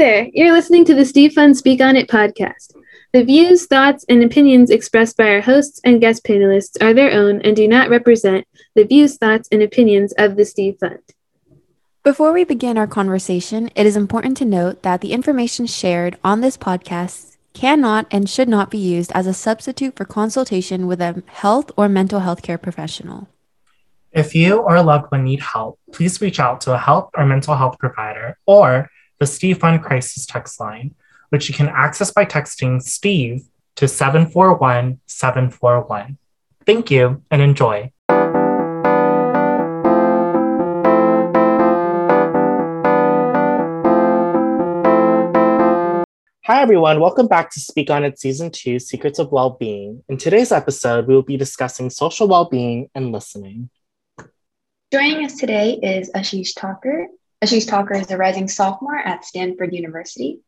there, you're listening to the Steve Fund Speak On It podcast. The views, thoughts, and opinions expressed by our hosts and guest panelists are their own and do not represent the views, thoughts, and opinions of the Steve Fund. Before we begin our conversation, it is important to note that the information shared on this podcast cannot and should not be used as a substitute for consultation with a health or mental health care professional. If you or a loved one need help, please reach out to a health or mental health provider or the Steve Fund Crisis Text Line which you can access by texting Steve to 741 741. Thank you and enjoy. Hi, everyone. Welcome back to Speak On It Season 2 Secrets of Well-Being. In today's episode, we will be discussing social well-being and listening. Joining us today is Ashish Talker. Ashish Talker is a rising sophomore at Stanford University.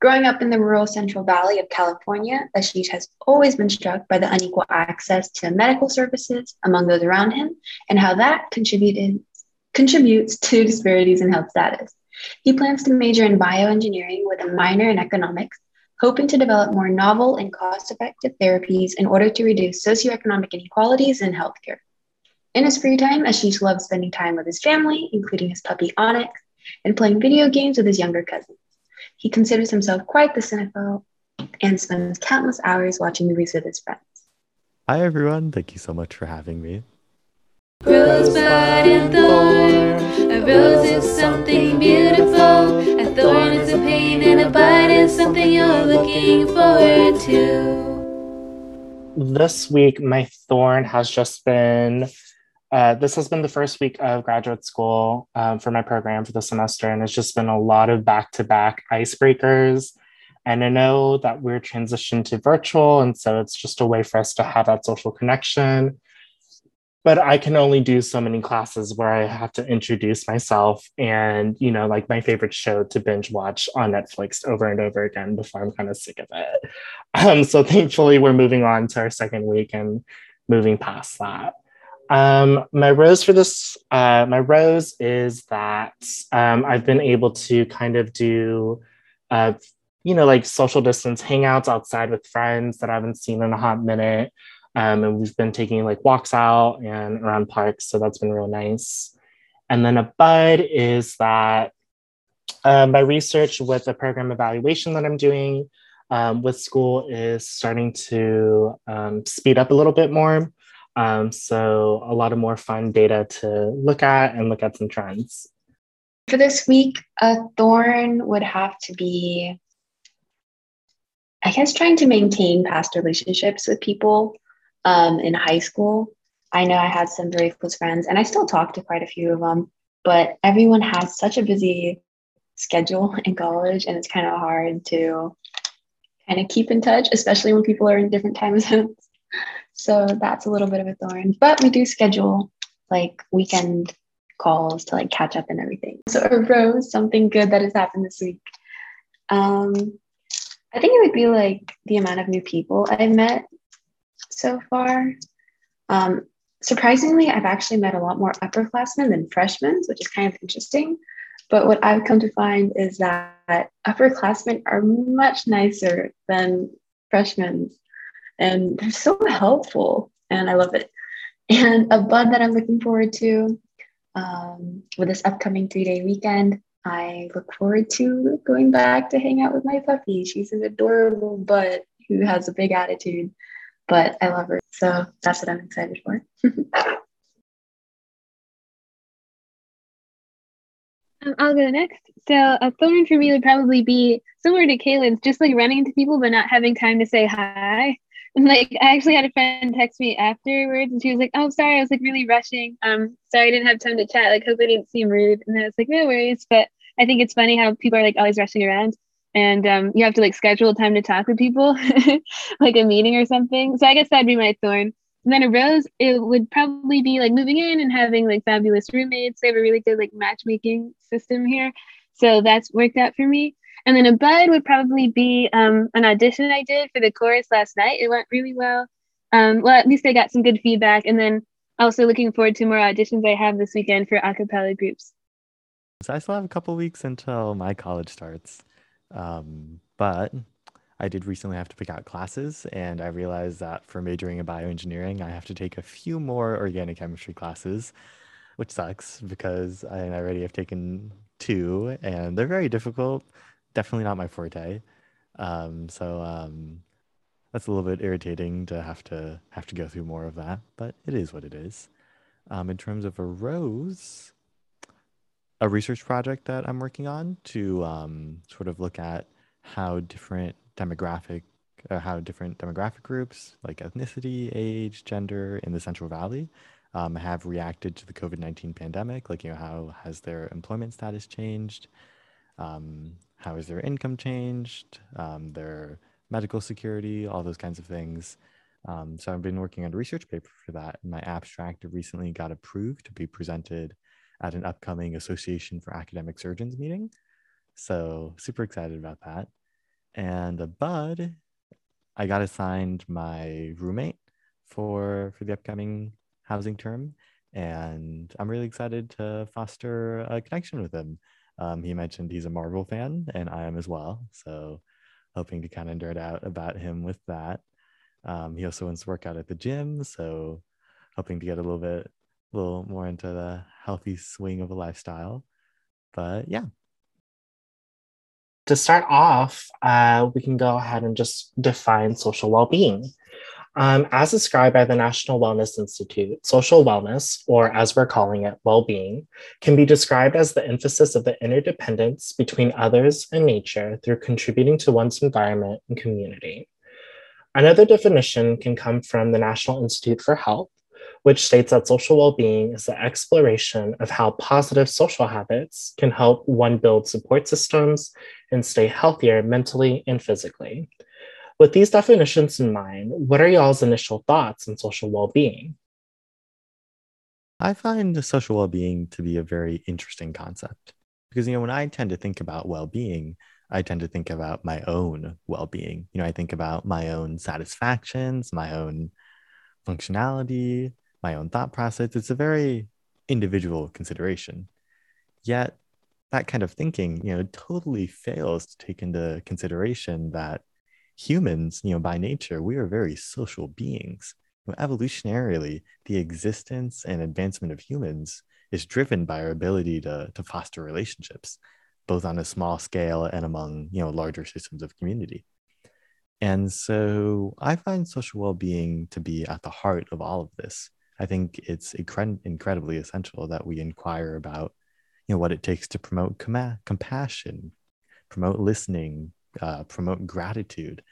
Growing up in the rural Central Valley of California, Ashish has always been struck by the unequal access to medical services among those around him and how that contributed, contributes to disparities in health status. He plans to major in bioengineering with a minor in economics, hoping to develop more novel and cost effective therapies in order to reduce socioeconomic inequalities in healthcare. In his free time, Ashish loves spending time with his family, including his puppy Onyx, and playing video games with his younger cousins. He considers himself quite the cinephile and spends countless hours watching movies with his friends. Hi, everyone. Thank you so much for having me. Rosebud and thorn. A rose is something beautiful. A thorn is a pain, and a bud is something you're looking forward to. This week, my thorn has just been uh, this has been the first week of graduate school um, for my program for the semester, and it's just been a lot of back to back icebreakers. And I know that we're transitioned to virtual, and so it's just a way for us to have that social connection. But I can only do so many classes where I have to introduce myself and, you know, like my favorite show to binge watch on Netflix over and over again before I'm kind of sick of it. Um, so thankfully, we're moving on to our second week and moving past that. Um, my rose for this, uh, my rose is that um, I've been able to kind of do, uh, you know, like social distance hangouts outside with friends that I haven't seen in a hot minute. Um, and we've been taking like walks out and around parks. So that's been real nice. And then a bud is that um, my research with the program evaluation that I'm doing um, with school is starting to um, speed up a little bit more. Um, so a lot of more fun data to look at and look at some trends. For this week, a thorn would have to be, I guess, trying to maintain past relationships with people um, in high school. I know I had some very close friends, and I still talk to quite a few of them, but everyone has such a busy schedule in college, and it's kind of hard to kind of keep in touch, especially when people are in different time zones. So that's a little bit of a thorn. But we do schedule like weekend calls to like catch up and everything. So a rose, something good that has happened this week. Um, I think it would be like the amount of new people I've met so far. Um, surprisingly, I've actually met a lot more upperclassmen than freshmen, which is kind of interesting. But what I've come to find is that upperclassmen are much nicer than freshmen and they're so helpful and I love it. And a bud that I'm looking forward to um, with this upcoming three day weekend, I look forward to going back to hang out with my puppy. She's an adorable bud who has a big attitude, but I love her. So that's what I'm excited for. Um, I'll go next. So a thorn for me would probably be similar to Kaylin's, just like running into people but not having time to say hi. And like I actually had a friend text me afterwards and she was like, Oh, sorry, I was like really rushing. Um, sorry I didn't have time to chat. Like hope I didn't seem rude. And I was like, No worries. But I think it's funny how people are like always rushing around and um, you have to like schedule time to talk with people, like a meeting or something. So I guess that'd be my thorn. And then a rose, it would probably be like moving in and having like fabulous roommates. They have a really good like matchmaking system here. So that's worked out for me. And then a bud would probably be um, an audition I did for the chorus last night. It went really well. Um, well, at least I got some good feedback. And then also looking forward to more auditions I have this weekend for a cappella groups. So I still have a couple weeks until my college starts. Um, but I did recently have to pick out classes, and I realized that for majoring in bioengineering, I have to take a few more organic chemistry classes, which sucks because I already have taken two, and they're very difficult. Definitely not my forte. Um, so um, that's a little bit irritating to have to have to go through more of that, but it is what it is. Um, in terms of a rose, a research project that I'm working on to um, sort of look at how different demographic uh, how different demographic groups like ethnicity, age, gender in the Central Valley um, have reacted to the COVID 19 pandemic. Like, you know, how has their employment status changed? Um, how has their income changed? Um, their medical security, all those kinds of things. Um, so I've been working on a research paper for that. And my abstract recently got approved to be presented at an upcoming Association for Academic Surgeons meeting. So super excited about that. And a bud, I got assigned my roommate for for the upcoming housing term, and I'm really excited to foster a connection with him. Um, he mentioned he's a Marvel fan, and I am as well. So hoping to kind of nerd out about him with that. Um, he also wants to work out at the gym, so hoping to get a little bit, a little more into the healthy swing of a lifestyle. But yeah, to start off, uh, we can go ahead and just define social well being. Um, as described by the National Wellness Institute, social wellness, or as we're calling it, well being, can be described as the emphasis of the interdependence between others and nature through contributing to one's environment and community. Another definition can come from the National Institute for Health, which states that social well being is the exploration of how positive social habits can help one build support systems and stay healthier mentally and physically. With these definitions in mind, what are y'all's initial thoughts on social well being? I find social well being to be a very interesting concept because, you know, when I tend to think about well being, I tend to think about my own well being. You know, I think about my own satisfactions, my own functionality, my own thought process. It's a very individual consideration. Yet, that kind of thinking, you know, totally fails to take into consideration that humans, you know, by nature, we are very social beings. You know, evolutionarily, the existence and advancement of humans is driven by our ability to, to foster relationships, both on a small scale and among, you know, larger systems of community. And so I find social well-being to be at the heart of all of this. I think it's incred- incredibly essential that we inquire about, you know, what it takes to promote com- compassion, promote listening, uh, promote gratitude,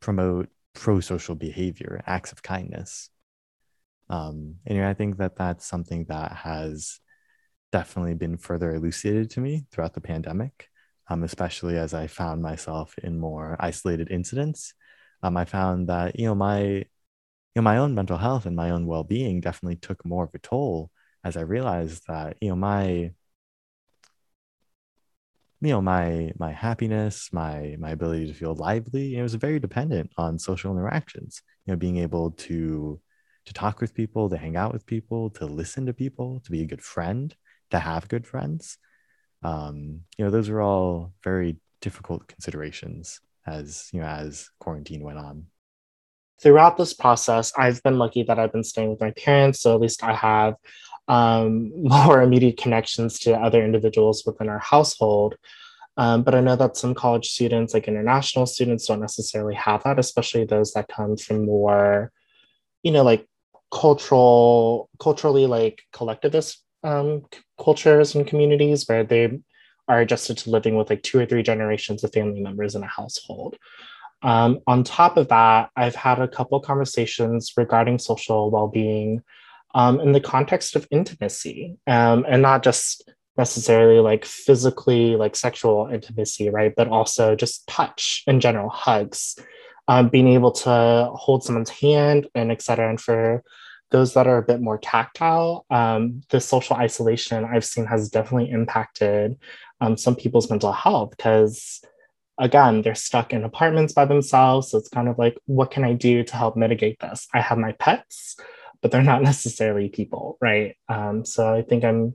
promote pro-social behavior, acts of kindness. Um, and I think that that's something that has definitely been further elucidated to me throughout the pandemic, um, especially as I found myself in more isolated incidents. Um, I found that you know my you know my own mental health and my own well-being definitely took more of a toll as i realized that you know my you know my my happiness my my ability to feel lively it was very dependent on social interactions you know being able to to talk with people to hang out with people to listen to people to be a good friend to have good friends um you know those are all very difficult considerations as you know as quarantine went on throughout this process, I've been lucky that I've been staying with my parents. So at least I have um, more immediate connections to other individuals within our household. Um, but I know that some college students, like international students, don't necessarily have that, especially those that come from more, you know, like cultural, culturally like collectivist um, cultures and communities where they are adjusted to living with like two or three generations of family members in a household. Um, on top of that, I've had a couple conversations regarding social well-being um, in the context of intimacy, um, and not just necessarily like physically like sexual intimacy, right? But also just touch in general, hugs, um, being able to hold someone's hand, and etc. And for those that are a bit more tactile, um, the social isolation I've seen has definitely impacted um, some people's mental health because again, they're stuck in apartments by themselves. So it's kind of like, what can I do to help mitigate this? I have my pets, but they're not necessarily people, right? Um, so I think I'm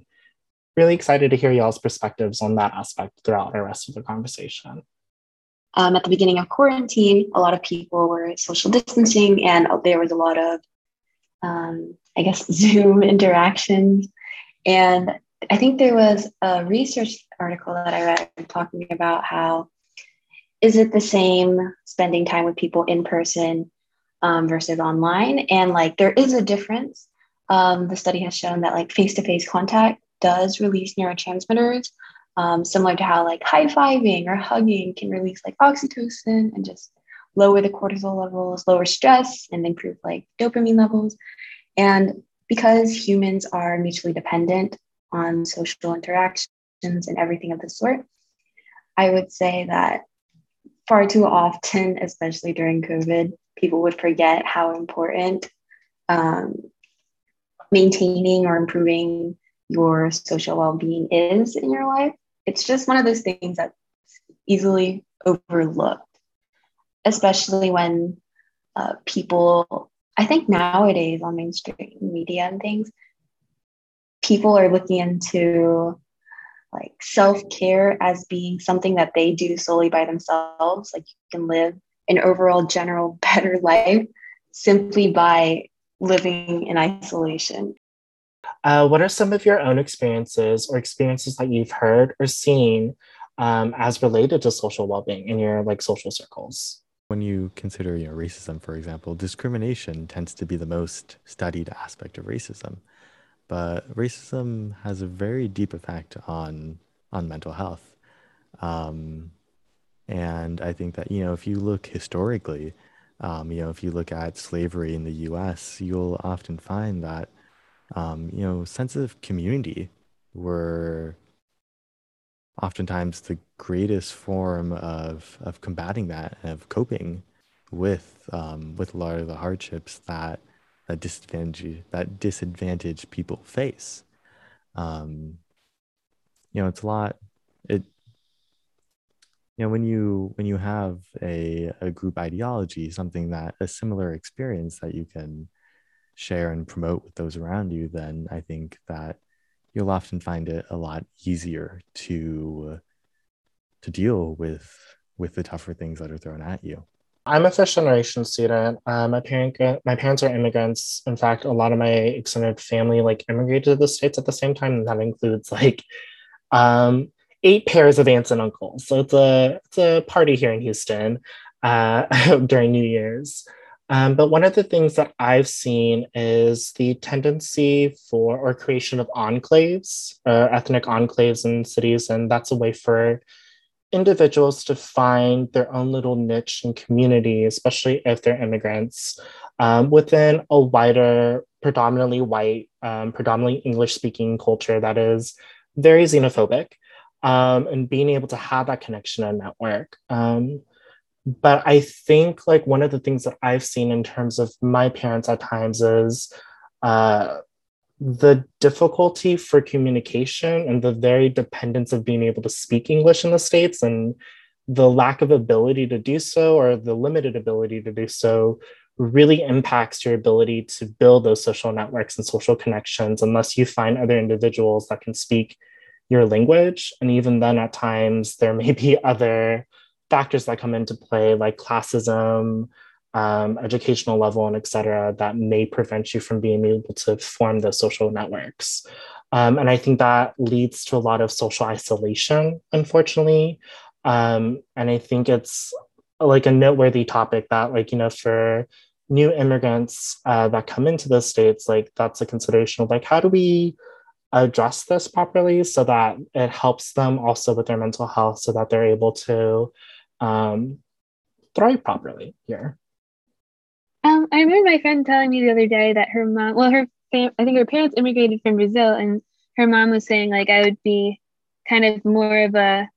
really excited to hear y'all's perspectives on that aspect throughout our rest of the conversation. um, at the beginning of quarantine, a lot of people were social distancing and there was a lot of, um, I guess, Zoom interactions. And I think there was a research article that I read talking about how is it the same spending time with people in person um, versus online? And like there is a difference. Um, the study has shown that like face to face contact does release neurotransmitters, um, similar to how like high fiving or hugging can release like oxytocin and just lower the cortisol levels, lower stress, and improve like dopamine levels. And because humans are mutually dependent on social interactions and everything of the sort, I would say that far too often, especially during COVID, people would forget how important um, maintaining or improving your social well-being is in your life. It's just one of those things that's easily overlooked especially when uh, people i think nowadays on mainstream media and things people are looking into like self-care as being something that they do solely by themselves. Like you can live an overall general better life simply by living in isolation uh, what are some of your own experiences or experiences that you've heard or seen um, as related to social well-being in your like social circles? When you consider, you know, racism, for example, discrimination tends to be the most studied aspect of racism. But racism has a very deep effect on on mental health. Um, and I think that, you know, if you look historically, um, you know, if you look at slavery in the US, you'll often find that um, you know, sense of community were oftentimes the greatest form of of combating that and of coping with um, with a lot of the hardships that that disadvantage that disadvantaged people face. Um, you know, it's a lot. It you know when you when you have a a group ideology, something that a similar experience that you can share and promote with those around you, then I think that you'll often find it a lot easier to to deal with with the tougher things that are thrown at you. I'm a first generation student. Uh, my parent, my parents are immigrants. In fact, a lot of my extended family like immigrated to the states at the same time, and that includes like um, eight pairs of aunts and uncles. So it's a it's a party here in Houston uh, during New Year's. Um, but one of the things that I've seen is the tendency for or creation of enclaves, uh, ethnic enclaves in cities, and that's a way for individuals to find their own little niche and community, especially if they're immigrants, um, within a wider, predominantly white, um, predominantly English-speaking culture that is very xenophobic, um, and being able to have that connection and network. Um, but I think like one of the things that I've seen in terms of my parents at times is uh, the difficulty for communication and the very dependence of being able to speak English in the States and the lack of ability to do so or the limited ability to do so really impacts your ability to build those social networks and social connections unless you find other individuals that can speak your language. And even then, at times, there may be other factors that come into play, like classism, um, educational level, and et cetera, that may prevent you from being able to form those social networks. Um, and I think that leads to a lot of social isolation, unfortunately. Um, and I think it's like a noteworthy topic that, like, you know, for new immigrants uh, that come into the States, like, that's a consideration of like, how do we address this properly so that it helps them also with their mental health so that they're able to um, thrive properly here. Um, I remember my friend telling me the other day that her mom, well, her fam- I think her parents immigrated from Brazil, and her mom was saying like I would be kind of more of a,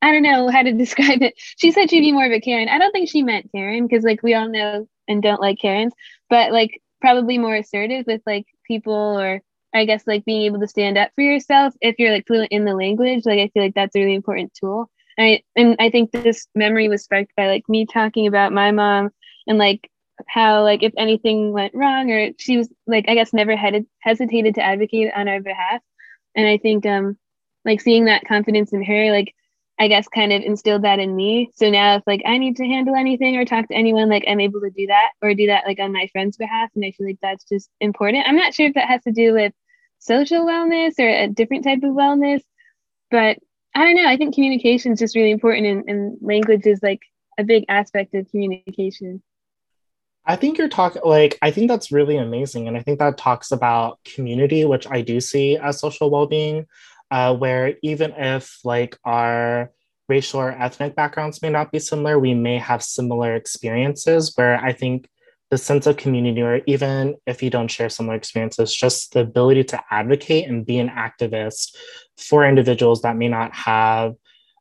I don't know how to describe it. She said she'd be more of a Karen. I don't think she meant Karen because like we all know and don't like Karens, but like probably more assertive with like people or I guess like being able to stand up for yourself if you're like fluent in the language. Like I feel like that's a really important tool. I and I think this memory was sparked by like me talking about my mom and like how like if anything went wrong or she was like I guess never had hesitated to advocate on our behalf. And I think um like seeing that confidence in her, like I guess kind of instilled that in me. So now if like I need to handle anything or talk to anyone, like I'm able to do that or do that like on my friend's behalf. And I feel like that's just important. I'm not sure if that has to do with social wellness or a different type of wellness, but I don't know. I think communication is just really important and, and language is like a big aspect of communication. I think you're talking like I think that's really amazing, and I think that talks about community, which I do see as social well-being, uh, where even if like our racial or ethnic backgrounds may not be similar, we may have similar experiences. Where I think the sense of community, or even if you don't share similar experiences, just the ability to advocate and be an activist for individuals that may not have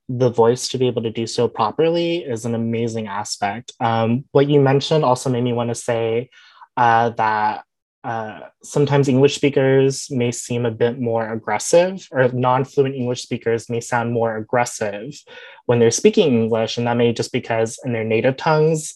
the voice to be able to do so properly is an amazing aspect. Um, what you mentioned also made me want to say uh, that uh, sometimes English speakers may seem a bit more aggressive, or non fluent English speakers may sound more aggressive when they're speaking English. And that may just because in their native tongues,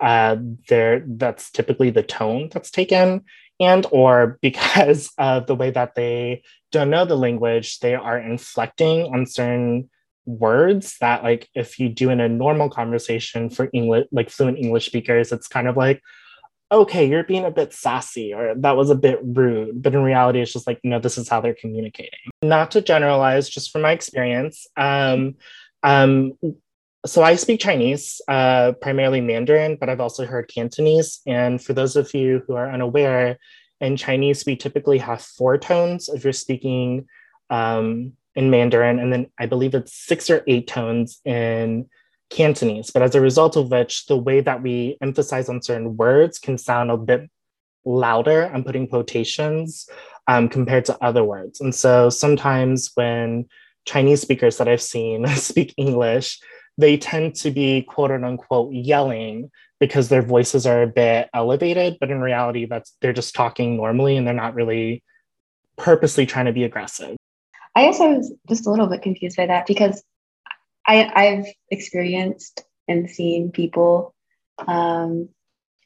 uh, that's typically the tone that's taken and or because of the way that they don't know the language they are inflecting on certain words that like if you do in a normal conversation for english like fluent english speakers it's kind of like okay you're being a bit sassy or that was a bit rude but in reality it's just like know this is how they're communicating not to generalize just from my experience um um so I speak Chinese, uh, primarily Mandarin, but I've also heard Cantonese. And for those of you who are unaware, in Chinese, we typically have four tones if you're speaking um, in Mandarin, and then I believe it's six or eight tones in Cantonese. But as a result of which, the way that we emphasize on certain words can sound a bit louder. I'm putting quotations um, compared to other words. And so sometimes when Chinese speakers that I've seen speak English, they tend to be quote unquote yelling because their voices are a bit elevated, but in reality, that's they're just talking normally and they're not really purposely trying to be aggressive. I guess I was just a little bit confused by that because I, I've experienced and seen people um,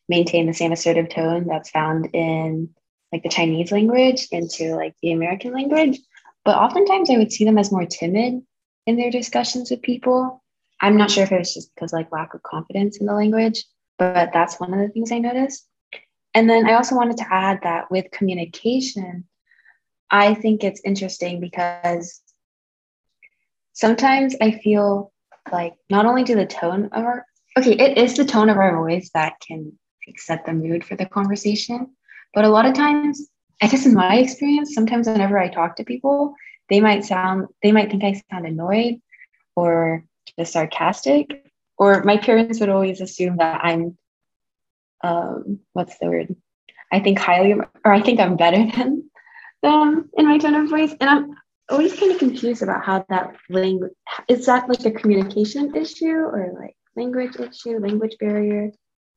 maintain the same assertive tone that's found in like the Chinese language into like the American language. But oftentimes I would see them as more timid in their discussions with people. I'm not sure if it was just because like lack of confidence in the language, but that's one of the things I noticed. And then I also wanted to add that with communication, I think it's interesting because sometimes I feel like not only do the tone of our okay, it is the tone of our voice that can set the mood for the conversation. But a lot of times, I guess in my experience, sometimes whenever I talk to people, they might sound they might think I sound annoyed or just sarcastic. Or my parents would always assume that I'm, um, what's the word? I think highly, or I think I'm better than them in my tone of voice. And I'm always kind of confused about how that language is that like a communication issue or like language issue, language barrier,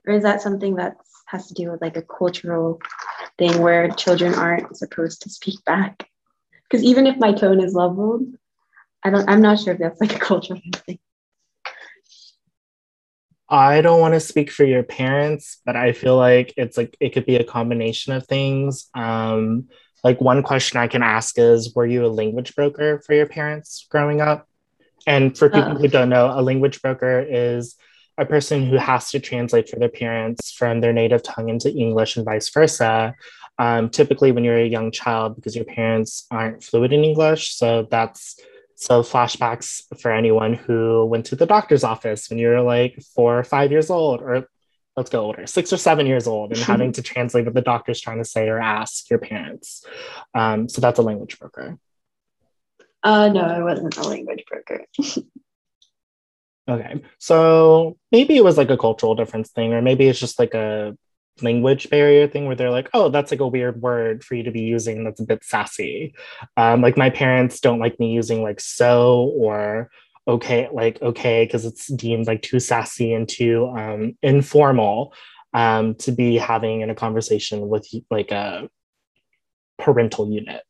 or is that something that has to do with like a cultural thing where children aren't supposed to speak back? Because even if my tone is leveled, I don't. I'm not sure if that's like a cultural thing. I don't want to speak for your parents, but I feel like it's like it could be a combination of things. Um, like one question I can ask is, were you a language broker for your parents growing up? And for people oh. who don't know, a language broker is a person who has to translate for their parents from their native tongue into English and vice versa. Um, typically, when you're a young child, because your parents aren't fluent in English, so that's so, flashbacks for anyone who went to the doctor's office when you're like four or five years old, or let's go older, six or seven years old, and having to translate what the doctor's trying to say or ask your parents. Um, so, that's a language broker. Uh, no, I wasn't a language broker. okay. So, maybe it was like a cultural difference thing, or maybe it's just like a language barrier thing where they're like, oh, that's like a weird word for you to be using that's a bit sassy. Um, like my parents don't like me using like so or okay, like okay, because it's deemed like too sassy and too um, informal um, to be having in a conversation with like a parental unit.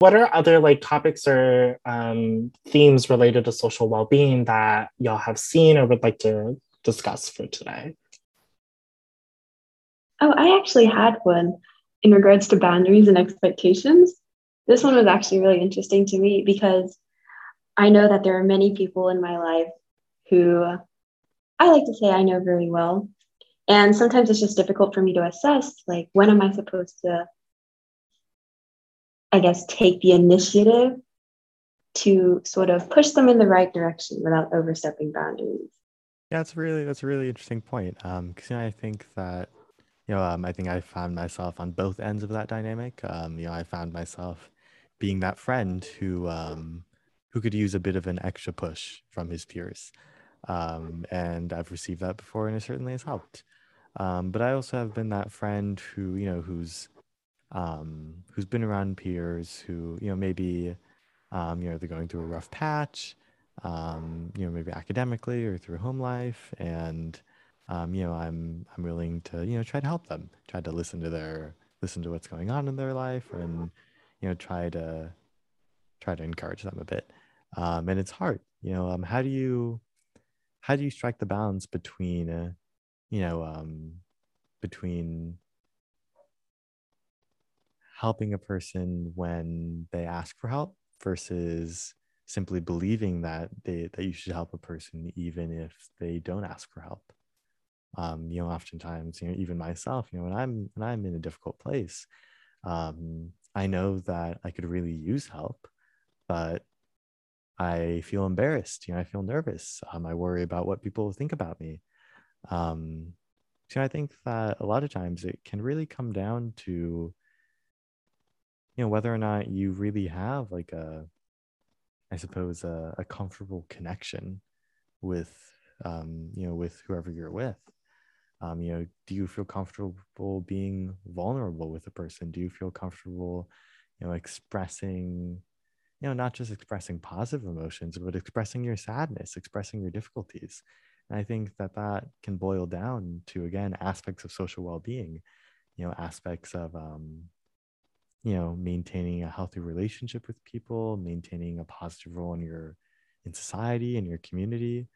What are other like topics or um, themes related to social well-being that y'all have seen or would like to discuss for today? Oh, I actually had one in regards to boundaries and expectations. This one was actually really interesting to me because I know that there are many people in my life who I like to say I know very well. And sometimes it's just difficult for me to assess like, when am I supposed to, I guess, take the initiative to sort of push them in the right direction without overstepping boundaries? Yeah, that's really that's a really interesting point. Um, because you know, I think that you know, um, I think I found myself on both ends of that dynamic. Um, you know, I found myself being that friend who um, who could use a bit of an extra push from his peers, um, and I've received that before, and it certainly has helped. Um, but I also have been that friend who you know who's um, who's been around peers who you know maybe um, you know they're going through a rough patch, um, you know maybe academically or through home life, and um, you know I'm I'm willing to you know try to help them, try to listen to their listen to what's going on in their life, and you know try to try to encourage them a bit. Um, and it's hard, you know. Um, how do you how do you strike the balance between uh, you know um, between helping a person when they ask for help versus simply believing that they that you should help a person even if they don't ask for help um, you know oftentimes you know even myself you know when i'm when i'm in a difficult place um, i know that i could really use help but i feel embarrassed you know i feel nervous um, i worry about what people think about me. Um, so i think that a lot of times it can really come down to you know whether or not you really have like a i suppose a, a comfortable connection with um, you know with whoever you're with. Um, you know do you feel comfortable being vulnerable with a person? Do you feel comfortable you know expressing you know not just expressing positive emotions but expressing your sadness expressing your difficulties. And i think that that can boil down to again aspects of social well-being you know aspects of um, you know maintaining a healthy relationship with people maintaining a positive role in your in society in your community.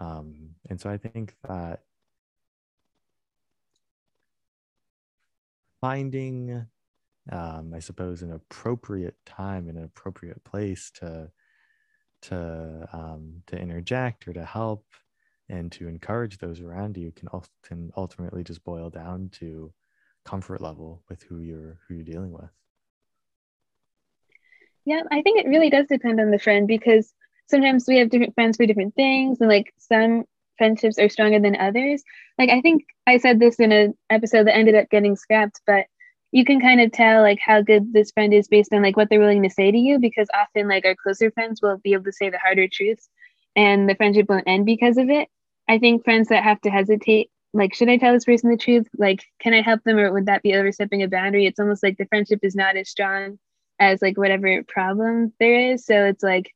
Um, and so i think that finding um, i suppose an appropriate time and an appropriate place to to um, to interject or to help and to encourage those around you can often ultimately just boil down to comfort level with who you're who you're dealing with yeah, I think it really does depend on the friend because sometimes we have different friends for different things, and like some friendships are stronger than others. Like I think I said this in an episode that ended up getting scrapped, but you can kind of tell like how good this friend is based on like what they're willing to say to you because often like our closer friends will be able to say the harder truths and the friendship won't end because of it. I think friends that have to hesitate like should I tell this person the truth? Like can I help them or would that be overstepping a boundary? It's almost like the friendship is not as strong as like whatever problem there is. So it's like,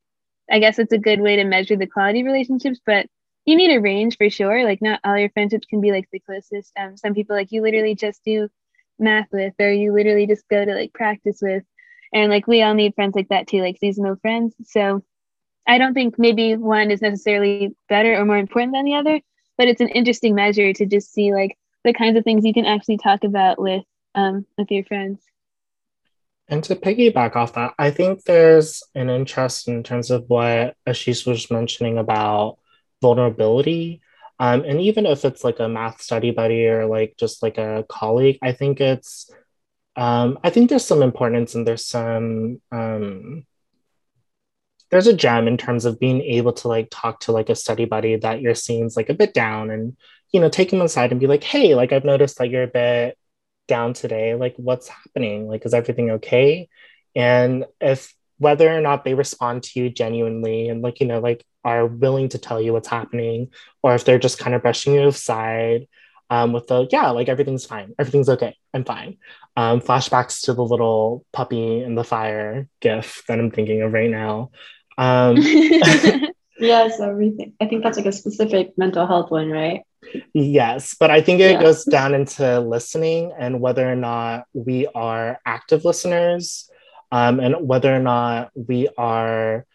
I guess it's a good way to measure the quality of relationships, but you need a range for sure. Like not all your friendships can be like the closest. Um, some people like you literally just do math with, or you literally just go to like practice with. And like we all need friends like that too, like seasonal friends. So I don't think maybe one is necessarily better or more important than the other, but it's an interesting measure to just see like the kinds of things you can actually talk about with um with your friends. And to piggyback off that, I think there's an interest in terms of what Ashish was mentioning about vulnerability. Um, and even if it's like a math study buddy or like just like a colleague, I think it's, um, I think there's some importance and there's some, um, there's a gem in terms of being able to like talk to like a study buddy that your scene's like a bit down and, you know, take them aside and be like, hey, like I've noticed that you're a bit down today. Like what's happening? Like is everything okay? And if whether or not they respond to you genuinely and like you know like are willing to tell you what's happening or if they're just kind of brushing you aside um, with the yeah like everything's fine. Everything's okay. I'm fine. Um, flashbacks to the little puppy in the fire gif that i'm thinking of right now. Um, yes everything. I think that's like a specific mental health one right? Yes, but I think it yeah. goes down into listening and whether or not we are active listeners um, and whether or not we are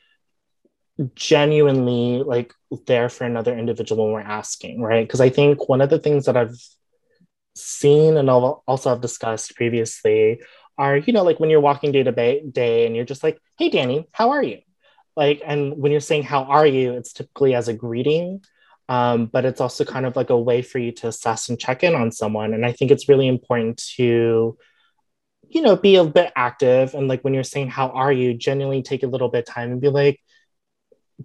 genuinely like there for another individual when we're asking, right? Because I think one of the things that I've seen and I'll also have discussed previously are, you know, like when you're walking day to day and you're just like, hey, Danny, how are you? like and when you're saying how are you it's typically as a greeting um, but it's also kind of like a way for you to assess and check in on someone and i think it's really important to you know be a bit active and like when you're saying how are you? genuinely take a little bit of time and be like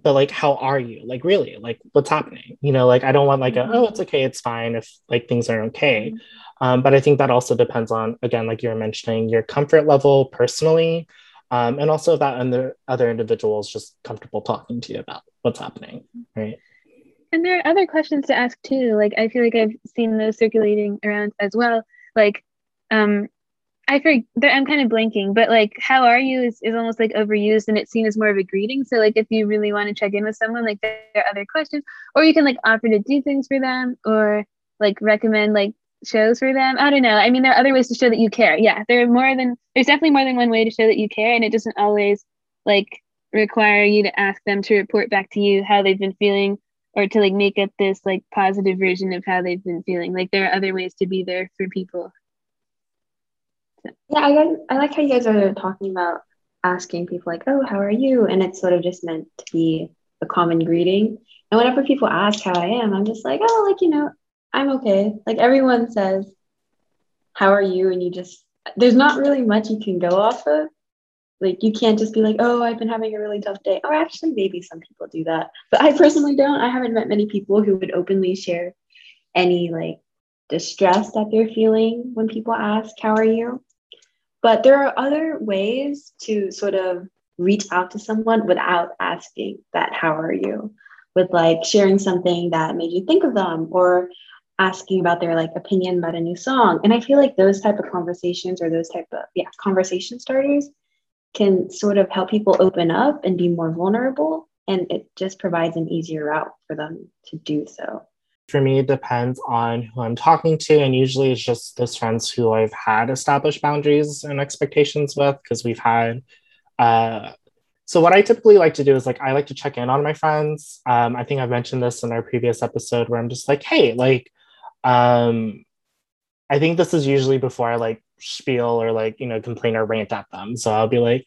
but like how are you? Like really like what's happening? You know like i don't want like a oh it's okay it's fine if like things are okay. Um, but i think that also depends on again like you were mentioning your comfort level personally um, and also that other other individuals just comfortable talking to you about what's happening right? And there are other questions to ask too. Like I feel like I've seen those circulating around as well. Like, um, I forget. I'm kind of blanking, but like, how are you is, is almost like overused, and it's seen as more of a greeting. So like, if you really want to check in with someone, like there are other questions, or you can like offer to do things for them, or like recommend like shows for them. I don't know. I mean, there are other ways to show that you care. Yeah, there are more than there's definitely more than one way to show that you care, and it doesn't always like require you to ask them to report back to you how they've been feeling or to like make up this like positive version of how they've been feeling. Like there are other ways to be there for people. Yeah, I I like how you guys are talking about asking people like, "Oh, how are you?" and it's sort of just meant to be a common greeting. And whenever people ask how I am, I'm just like, "Oh, like you know, I'm okay." Like everyone says, "How are you?" and you just there's not really much you can go off of. Like you can't just be like, "Oh, I've been having a really tough day." Or actually, maybe some people do that, but I personally don't. I haven't met many people who would openly share any like distress that they're feeling when people ask, How are you? But there are other ways to sort of reach out to someone without asking that, How are you? With like sharing something that made you think of them or asking about their like opinion about a new song. And I feel like those type of conversations or those type of yeah, conversation starters can sort of help people open up and be more vulnerable. And it just provides an easier route for them to do so for me depends on who i'm talking to and usually it's just those friends who i've had established boundaries and expectations with because we've had uh, so what i typically like to do is like i like to check in on my friends. Um, i think i've mentioned this in our previous episode where i'm just like hey like um, i think this is usually before i like spiel or like you know complain or rant at them. So i'll be like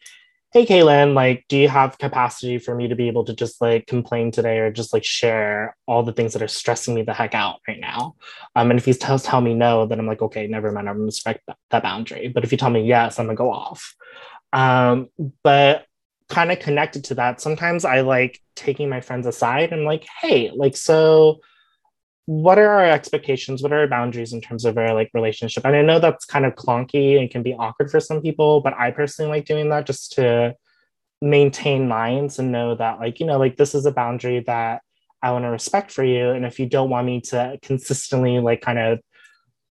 hey kaylin like do you have capacity for me to be able to just like complain today or just like share all the things that are stressing me the heck out right now? Um and if he tells tell me no then i'm like okay never mind. I'm gonna respect that, that boundary. But if you tell me yes i'm gonna go off. Um but kind of connected to that sometimes i like taking my friends aside and like hey like so what are our expectations? What are our boundaries in terms of our like relationship? And i know that's kind of clunky and can be awkward for some people but i personally like doing that just to maintain lines and know that like you know like this is a boundary that i want to respect for you. And if you don't want me to consistently like kind of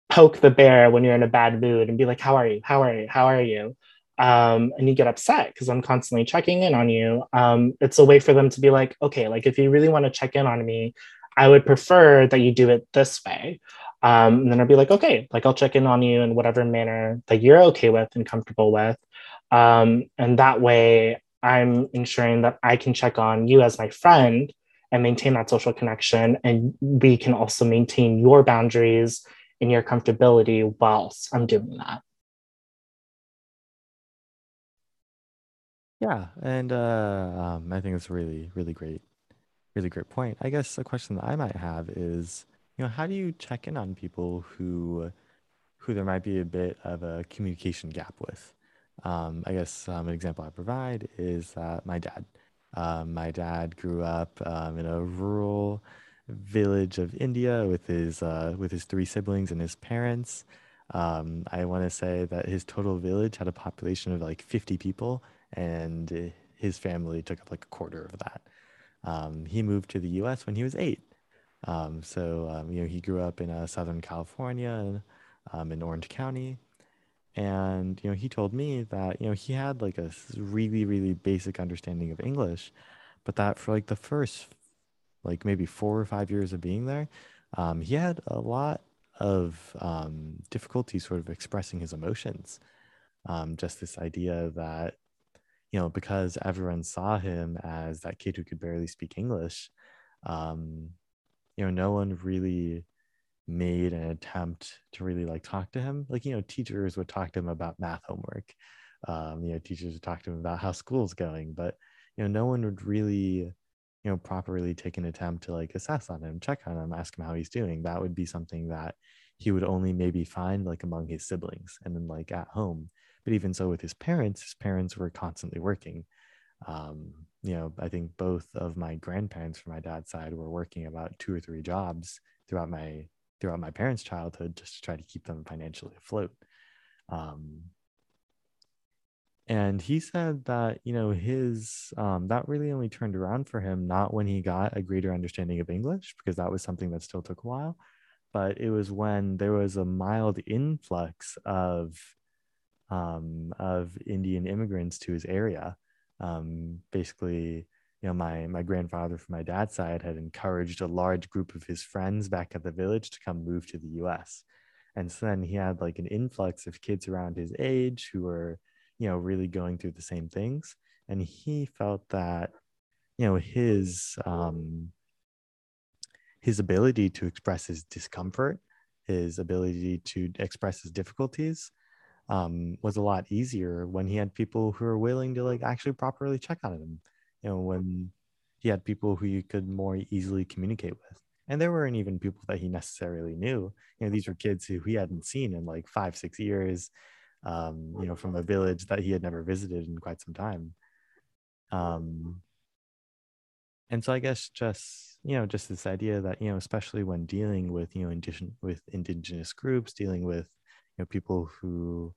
poke the bear when you're in a bad mood and be like how are you? How are you? How are you? Um, and you get upset because i'm constantly checking in on you um, it's a way for them to be like okay like if you really want to check in on me I would prefer that you do it this way. Um, and then I'd be like, okay, like I'll check in on you in whatever manner that you're okay with and comfortable with. Um, and that way I'm ensuring that I can check on you as my friend and maintain that social connection. And we can also maintain your boundaries and your comfortability whilst I'm doing that. Yeah, and uh, um, I think it's really, really great really great point. I guess a question that I might have is, you know, how do you check in on people who who there might be a bit of a communication gap with? Um, I guess um, an example I provide is my dad. Um, my dad grew up um, in a rural village of India with his uh, with his three siblings and his parents. Um, I want to say that his total village had a population of like 50 people, and his family took up like a quarter of that. Um, he moved to the U.S. when he was eight. Um, so um, you know he grew up in uh, Southern California, um, in Orange County, and you know he told me that you know he had like a really really basic understanding of English, but that for like the first like maybe four or five years of being there, um, he had a lot of um, difficulty sort of expressing his emotions. just this idea that you know, because everyone saw him as that kid who could barely speak English, um, you know, no one really made an attempt to really like talk to him. Like, you know, teachers would talk to him about math homework. Um, you know, teachers would talk to him about how school's going, but you know, no one would really, you know, properly take an attempt to like assess on him, check on him, ask him how he's doing. That would be something that he would only maybe find like among his siblings and then like at home. But even so, with his parents, his parents were constantly working. Um, you know, I think both of my grandparents from my dad's side were working about two or three jobs throughout my throughout my parents' childhood just to try to keep them financially afloat. Um, and he said that you know his um, that really only turned around for him not when he got a greater understanding of english because that was something that still took a while but it was when there was a mild influx of um, of indian immigrants to his area. Um, basically you know my my grandfather from my dad's side had encouraged a large group of his friends back at the village to come move to the us and so then he had like an influx of kids around his age who were you know really going through the same things. And he felt that you know his um his ability to express his discomfort his ability to express his difficulties um, was a lot easier when he had people who were willing to like actually properly check on him you know when he had people who you could more easily communicate with. And there weren't even people that he necessarily knew. You know these were kids who he hadn't seen in like five six years um, you know, from a village that he had never visited in quite some time. Um, and so I guess just you know just this idea that you know especially when dealing with you know indigenous with indigenous groups dealing with know people who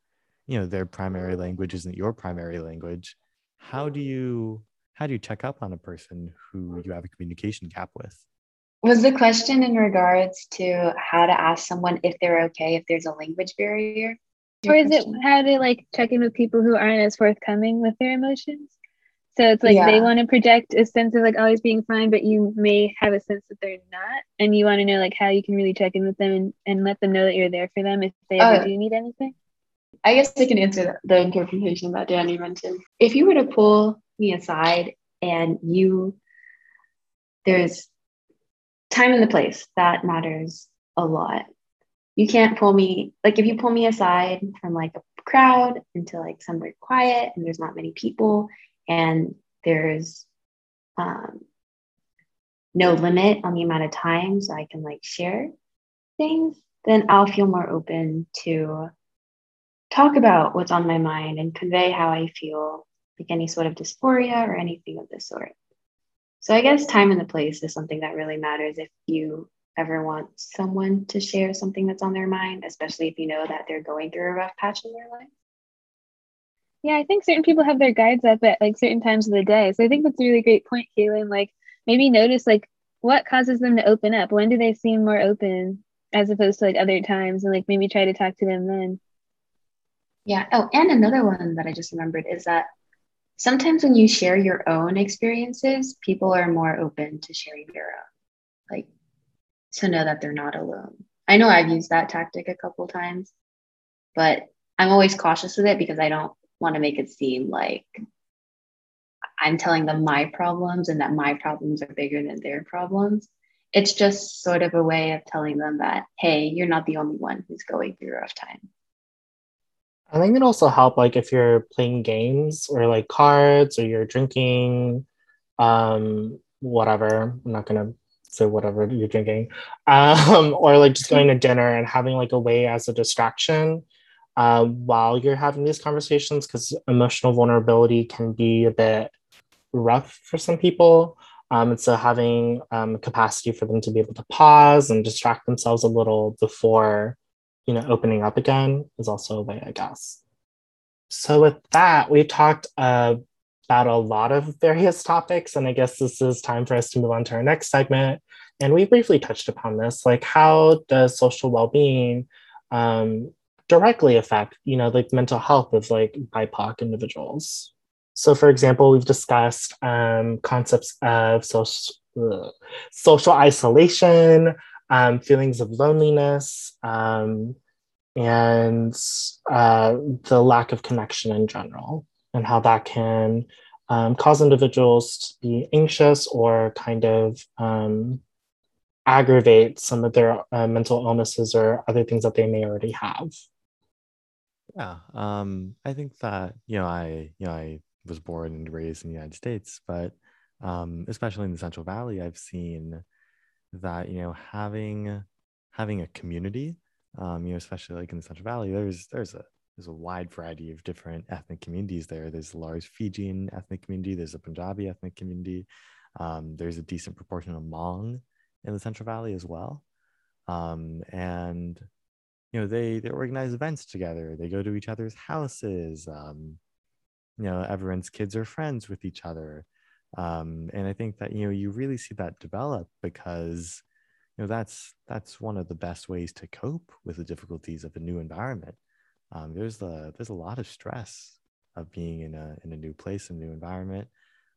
you know their primary language isn't your primary language how do you how do you check up on a person who you have a communication gap with? Was the question in regards to how to ask someone if they're okay if there's a language barrier? Or is it how to like check in with people who aren't as forthcoming with their emotions so it's like yeah. they want to project a sense of like oh, always being fine but you may have a sense that they're not and you want to know like how you can really check in with them and, and let them know that you're there for them if they ever oh. do need anything i guess i can answer the interpretation that danny mentioned if you were to pull me aside and you there's time and the place that matters a lot you can't pull me like if you pull me aside from like a crowd into like somewhere quiet and there's not many people and there's um, no limit on the amount of time so I can like share things, then I'll feel more open to talk about what's on my mind and convey how I feel, like any sort of dysphoria or anything of this sort. So I guess time and the place is something that really matters if you ever want someone to share something that's on their mind, especially if you know that they're going through a rough patch in their life? Yeah, I think certain people have their guides up at like certain times of the day. So I think that's a really great point, Kaylin. Like maybe notice like what causes them to open up. When do they seem more open as opposed to like other times and like maybe try to talk to them then. Yeah. Oh, and another one that I just remembered is that sometimes when you share your own experiences, people are more open to sharing their own. To know that they're not alone. I know I've used that tactic a couple times, but I'm always cautious with it because I don't want to make it seem like I'm telling them my problems and that my problems are bigger than their problems. It's just sort of a way of telling them that, hey, you're not the only one who's going through a rough time. I think it also help like if you're playing games or like cards or you're drinking um whatever. I'm not gonna so whatever you're drinking um, or like just going to dinner and having like a way as a distraction uh, while you're having these conversations because emotional vulnerability can be a bit rough for some people um, and so having um, capacity for them to be able to pause and distract themselves a little before you know opening up again is also a way i guess. So with that we talked uh, about a lot of various topics. And I guess this is time for us to move on to our next segment. And we briefly touched upon this, like how does social well-being um, directly affect, you know, like mental health of like BIPOC individuals? So for example, we've discussed um, concepts of social, social isolation, um, feelings of loneliness, um, and uh, the lack of connection in general and how that can um, cause individuals to be anxious or kind of um, aggravate some of their uh, mental illnesses or other things that they may already have. Yeah, um, I think that you know I you know I was born and raised in the United States, but um, especially in the Central Valley, I've seen that you know having having a community, um, you know, especially like in the Central Valley, there's there's a there's a wide variety of different ethnic communities there. There's a large Fijian ethnic community. There's a Punjabi ethnic community. Um, there's a decent proportion of Hmong in the Central Valley as well. Um, and you know they they organize events together. They go to each other's houses. Um, you know everyone's kids are friends with each other. Um, and I think that you know you really see that develop because you know that's that's one of the best ways to cope with the difficulties of a new environment. Um, there's the there's a lot of stress of being in a in a new place, a new environment,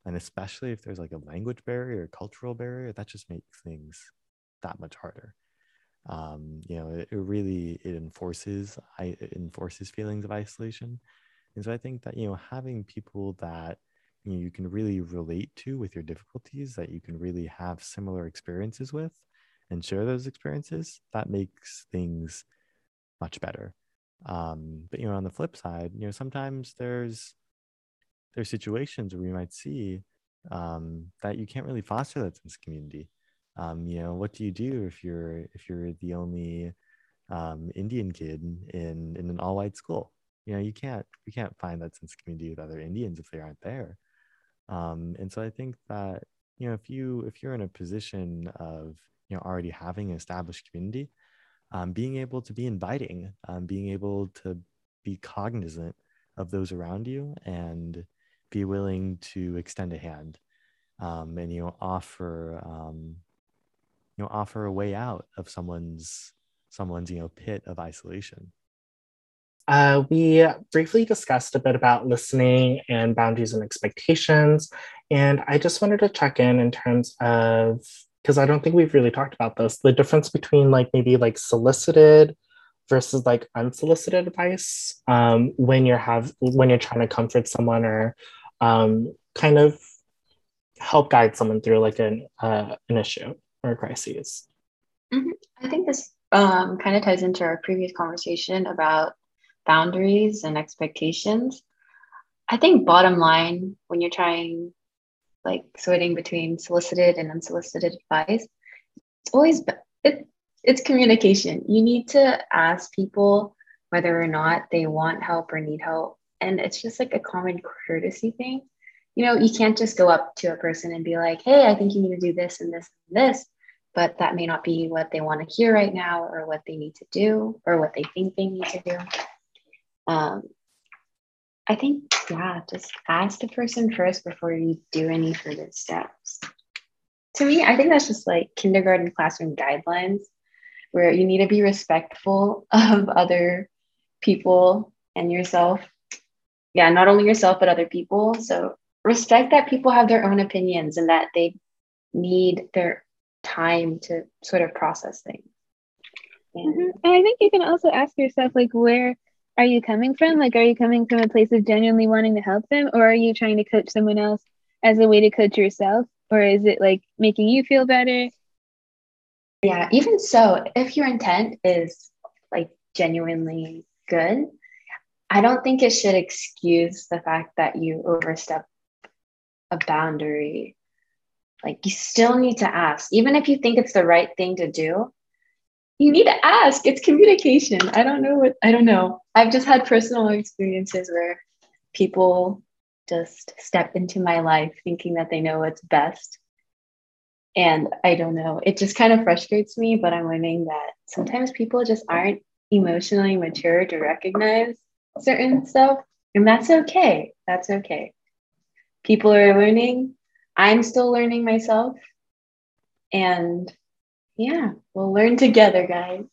and especially if there's like a language barrier, a cultural barrier, that just makes things that much harder. Um, you know, it, it really it enforces I it enforces feelings of isolation, and so I think that you know having people that you, know, you can really relate to with your difficulties, that you can really have similar experiences with, and share those experiences, that makes things much better. Um, but you know, on the flip side, you know, sometimes there's there's situations where you might see um, that you can't really foster that sense of community. Um, you know, what do you do if you're if you're the only um, Indian kid in in an all white school? You know, you can't you can't find that sense of community with other Indians if they aren't there. Um, and so I think that you know if you if you're in a position of you know already having an established community, um, being able to be inviting, um, being able to be cognizant of those around you and be willing to extend a hand um, and you know offer um, you know offer a way out of someone's someone's you know pit of isolation. Uh, we briefly discussed a bit about listening and boundaries and expectations and i just wanted to check in in terms of because I don't think we've really talked about this the difference between like maybe like solicited versus like unsolicited advice um, when you're have when you're trying to comfort someone or um, kind of help guide someone through like an uh, an issue or a crisis. Mm-hmm. I think this um, kind of ties into our previous conversation about boundaries and expectations. I think bottom line when you're trying like sorting between solicited and unsolicited advice. It's always it, it's communication. You need to ask people whether or not they want help or need help. And it's just like a common courtesy thing. You know you can't just go up to a person and be like hey i think you need to do this and this and this but that may not be what they want to hear right now or what they need to do or what they think they need to do. Um, I think, yeah, just ask the person first before you do any further steps. To me, I think that's just like kindergarten classroom guidelines where you need to be respectful of other people and yourself. Yeah, not only yourself, but other people. So respect that people have their own opinions and that they need their time to sort of process things. And, mm-hmm. and I think you can also ask yourself, like, where are you coming from? Like, are you coming from a place of genuinely wanting to help them, or are you trying to coach someone else as a way to coach yourself? Or is it like making you feel better? Yeah, even so, if your intent is like genuinely good, I don't think it should excuse the fact that you overstep a boundary. Like, you still need to ask, even if you think it's the right thing to do, you need to ask. It's communication. I don't know what, I don't know. I've just had personal experiences where people just step into my life thinking that they know what's best. And I don't know, it just kind of frustrates me, but I'm learning that sometimes people just aren't emotionally mature to recognize certain stuff. And that's okay. That's okay. People are learning. I'm still learning myself. And yeah, we'll learn together, guys.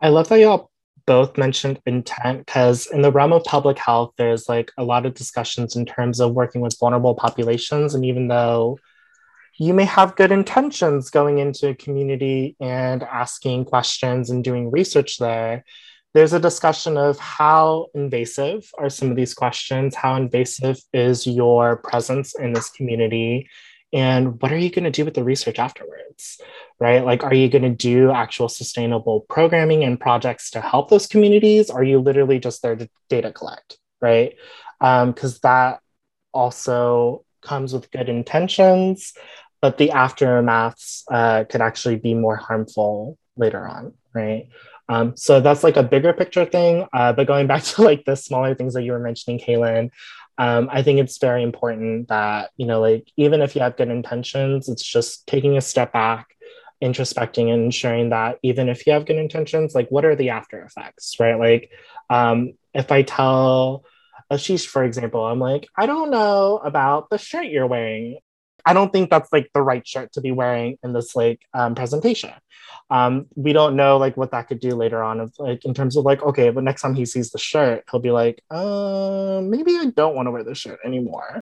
I love that y'all both mentioned intent because in the realm of public health, there's like a lot of discussions in terms of working with vulnerable populations. And even though you may have good intentions going into a community and asking questions and doing research there, there's a discussion of how invasive are some of these questions, how invasive is your presence in this community, and what are you going to do with the research afterwards right like are you going to do actual sustainable programming and projects to help those communities are you literally just there to data collect right? Because um, that also comes with good intentions, but the aftermaths uh, could actually be more harmful later on, right? Um, so that's like a bigger picture thing. Uh, but going back to like the smaller things that you were mentioning, Kaylin, um, I think it's very important that, you know, like even if you have good intentions, it's just taking a step back, introspecting and ensuring that even if you have good intentions, like what are the after effects, right? Like um, if I tell Ashish, for example, I'm like, I don't know about the shirt you're wearing. I don't think that's like the right shirt to be wearing in this like um, presentation. Um, we don't know like what that could do later on of like in terms of like okay, but next time he sees the shirt, he'll be like, uh, maybe I don't want to wear this shirt anymore.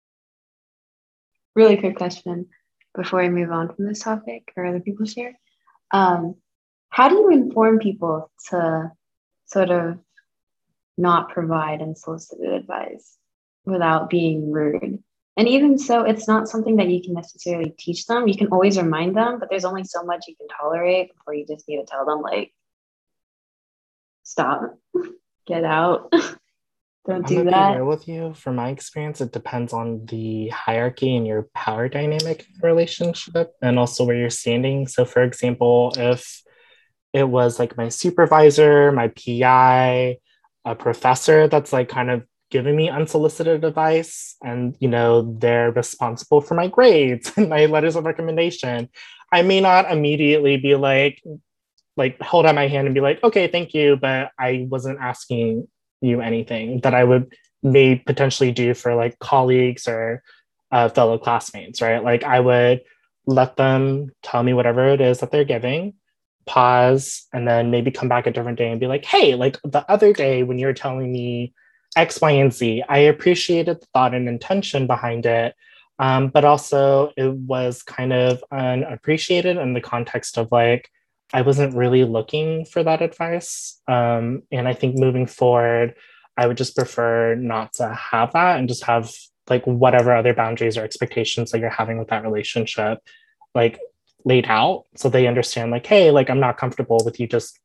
Really quick question before I move on from this topic or other people share. Um, how do you inform people to sort of not provide unsolicited advice without being rude? And even so, it's not something that you can necessarily teach them. You can always remind them, but there's only so much you can tolerate before you just need to tell them, like, stop, get out. Don't do I'm that. Be real with you, from my experience, it depends on the hierarchy and your power dynamic relationship, and also where you're standing. So, for example, if it was like my supervisor, my PI, a professor that's like kind of giving me unsolicited advice and you know they're responsible for my grades and my letters of recommendation i may not immediately be like like hold out my hand and be like okay thank you but i wasn't asking you anything that i would may potentially do for like colleagues or uh, fellow classmates right? Like i would let them tell me whatever it is that they're giving pause and then maybe come back a different day and be like hey like the other day when you were telling me X, Y, and Z. I appreciated the thought and intention behind it, um, but also it was kind of unappreciated in the context of like, I wasn't really looking for that advice. Um, and I think moving forward, I would just prefer not to have that and just have like whatever other boundaries or expectations that you're having with that relationship, like laid out so they understand, like, hey, like I'm not comfortable with you just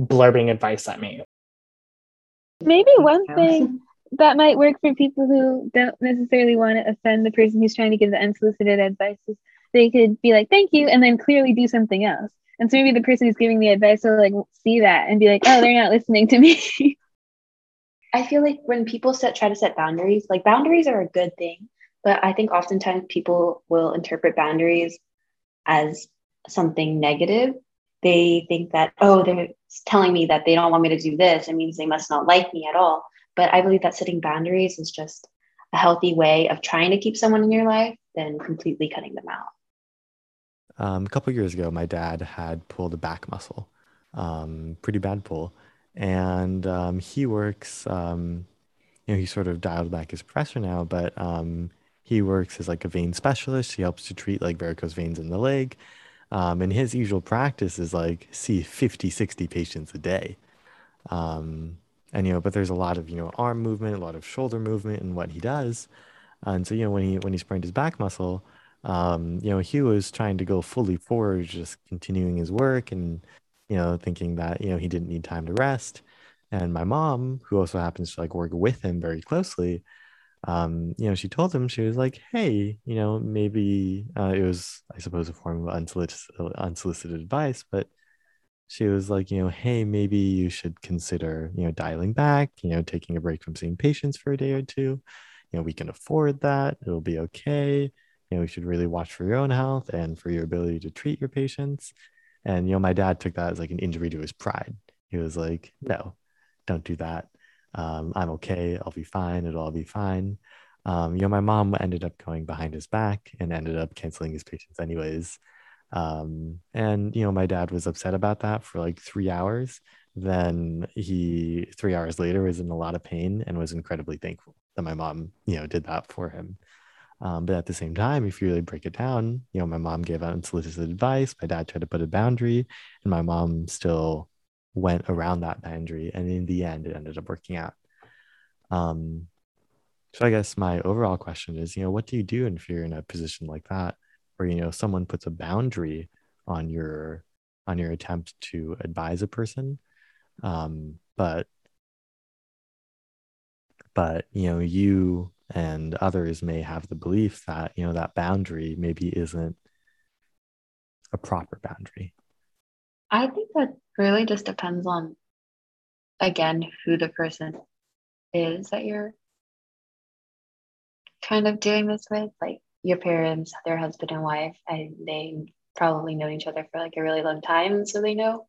blurbing advice at me. Maybe one thing that might work for people who don't necessarily want to offend the person who's trying to give the unsolicited advice is they could be like, thank you, and then clearly do something else. And so maybe the person who's giving the advice will like see that and be like, oh, they're not listening to me. I feel like when people set try to set boundaries, like boundaries are a good thing, but I think oftentimes people will interpret boundaries as something negative. They think that, oh, they're telling me that they don't want me to do this, it means they must not like me at all. But I believe that setting boundaries is just a healthy way of trying to keep someone in your life than completely cutting them out. Um, a couple years ago, my dad had pulled a back muscle, um, pretty bad pull, and um, he works. Um, you know, he sort of dialed back his pressure now, but um, he works as like a vein specialist. He helps to treat like varicose veins in the leg, um, and his usual practice is like see 50, 60 patients a day. Um, and, you know, but there's a lot of, you know, arm movement, a lot of shoulder movement in what he does. And so, you know, when he, when he sprained his back muscle, um, you know, he was trying to go fully forward, just continuing his work and, you know, thinking that, you know, he didn't need time to rest. And my mom, who also happens to like work with him very closely, um, you know, she told him, she was like, hey, you know, maybe uh, it was, I suppose, a form of unsolicited, unsolicited advice, but she was like, you know, hey, maybe you should consider, you know, dialing back, you know, taking a break from seeing patients for a day or two. You know, we can afford that. It'll be okay. You know, we should really watch for your own health and for your ability to treat your patients. And, you know, my dad took that as like an injury to his pride. He was like, no, don't do that um, I'm okay. I'll be fine. It'll all be fine. Um, you know, my mom ended up going behind his back and ended up canceling his patients anyways. Um, and you know, my dad was upset about that for like three hours. Then he, three hours later, was in a lot of pain and was incredibly thankful that my mom, you know, did that for him. Um, but at the same time, if you really break it down, you know, my mom gave unsolicited advice. My dad tried to put a boundary, and my mom still went around that boundary and in the end it ended up working out. Um so i guess my overall question is you know what do you do if you're in a position like that where you know someone puts a boundary on your on your attempt to advise a person? Um but but you know you and others may have the belief that you know that boundary maybe isn't a proper boundary. I think that really just depends on, again, who the person is that you're kind of doing this with. Like your parents, their husband and wife, and they probably know each other for like a really long time. So they know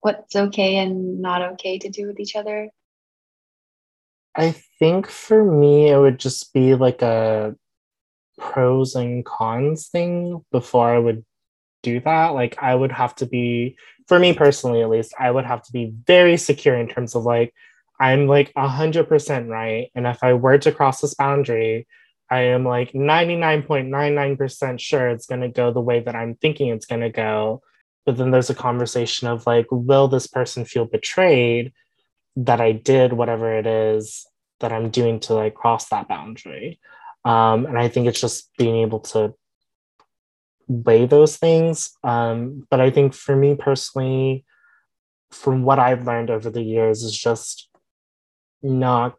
what's okay and not okay to do with each other. I think for me, it would just be like a pros and cons thing before I would do that. Like, I would have to be, for me personally at least, I would have to be very secure in terms of like, I'm like 100% right. And if I were to cross this boundary, I am like 99.99% sure it's going to go the way that I'm thinking it's going to go. But then there's a conversation of like, will this person feel betrayed that I did whatever it is that I'm doing to like cross that boundary? Um, and I think it's just being able to weigh those things. Um, but I think for me personally, from what I've learned over the years, is just not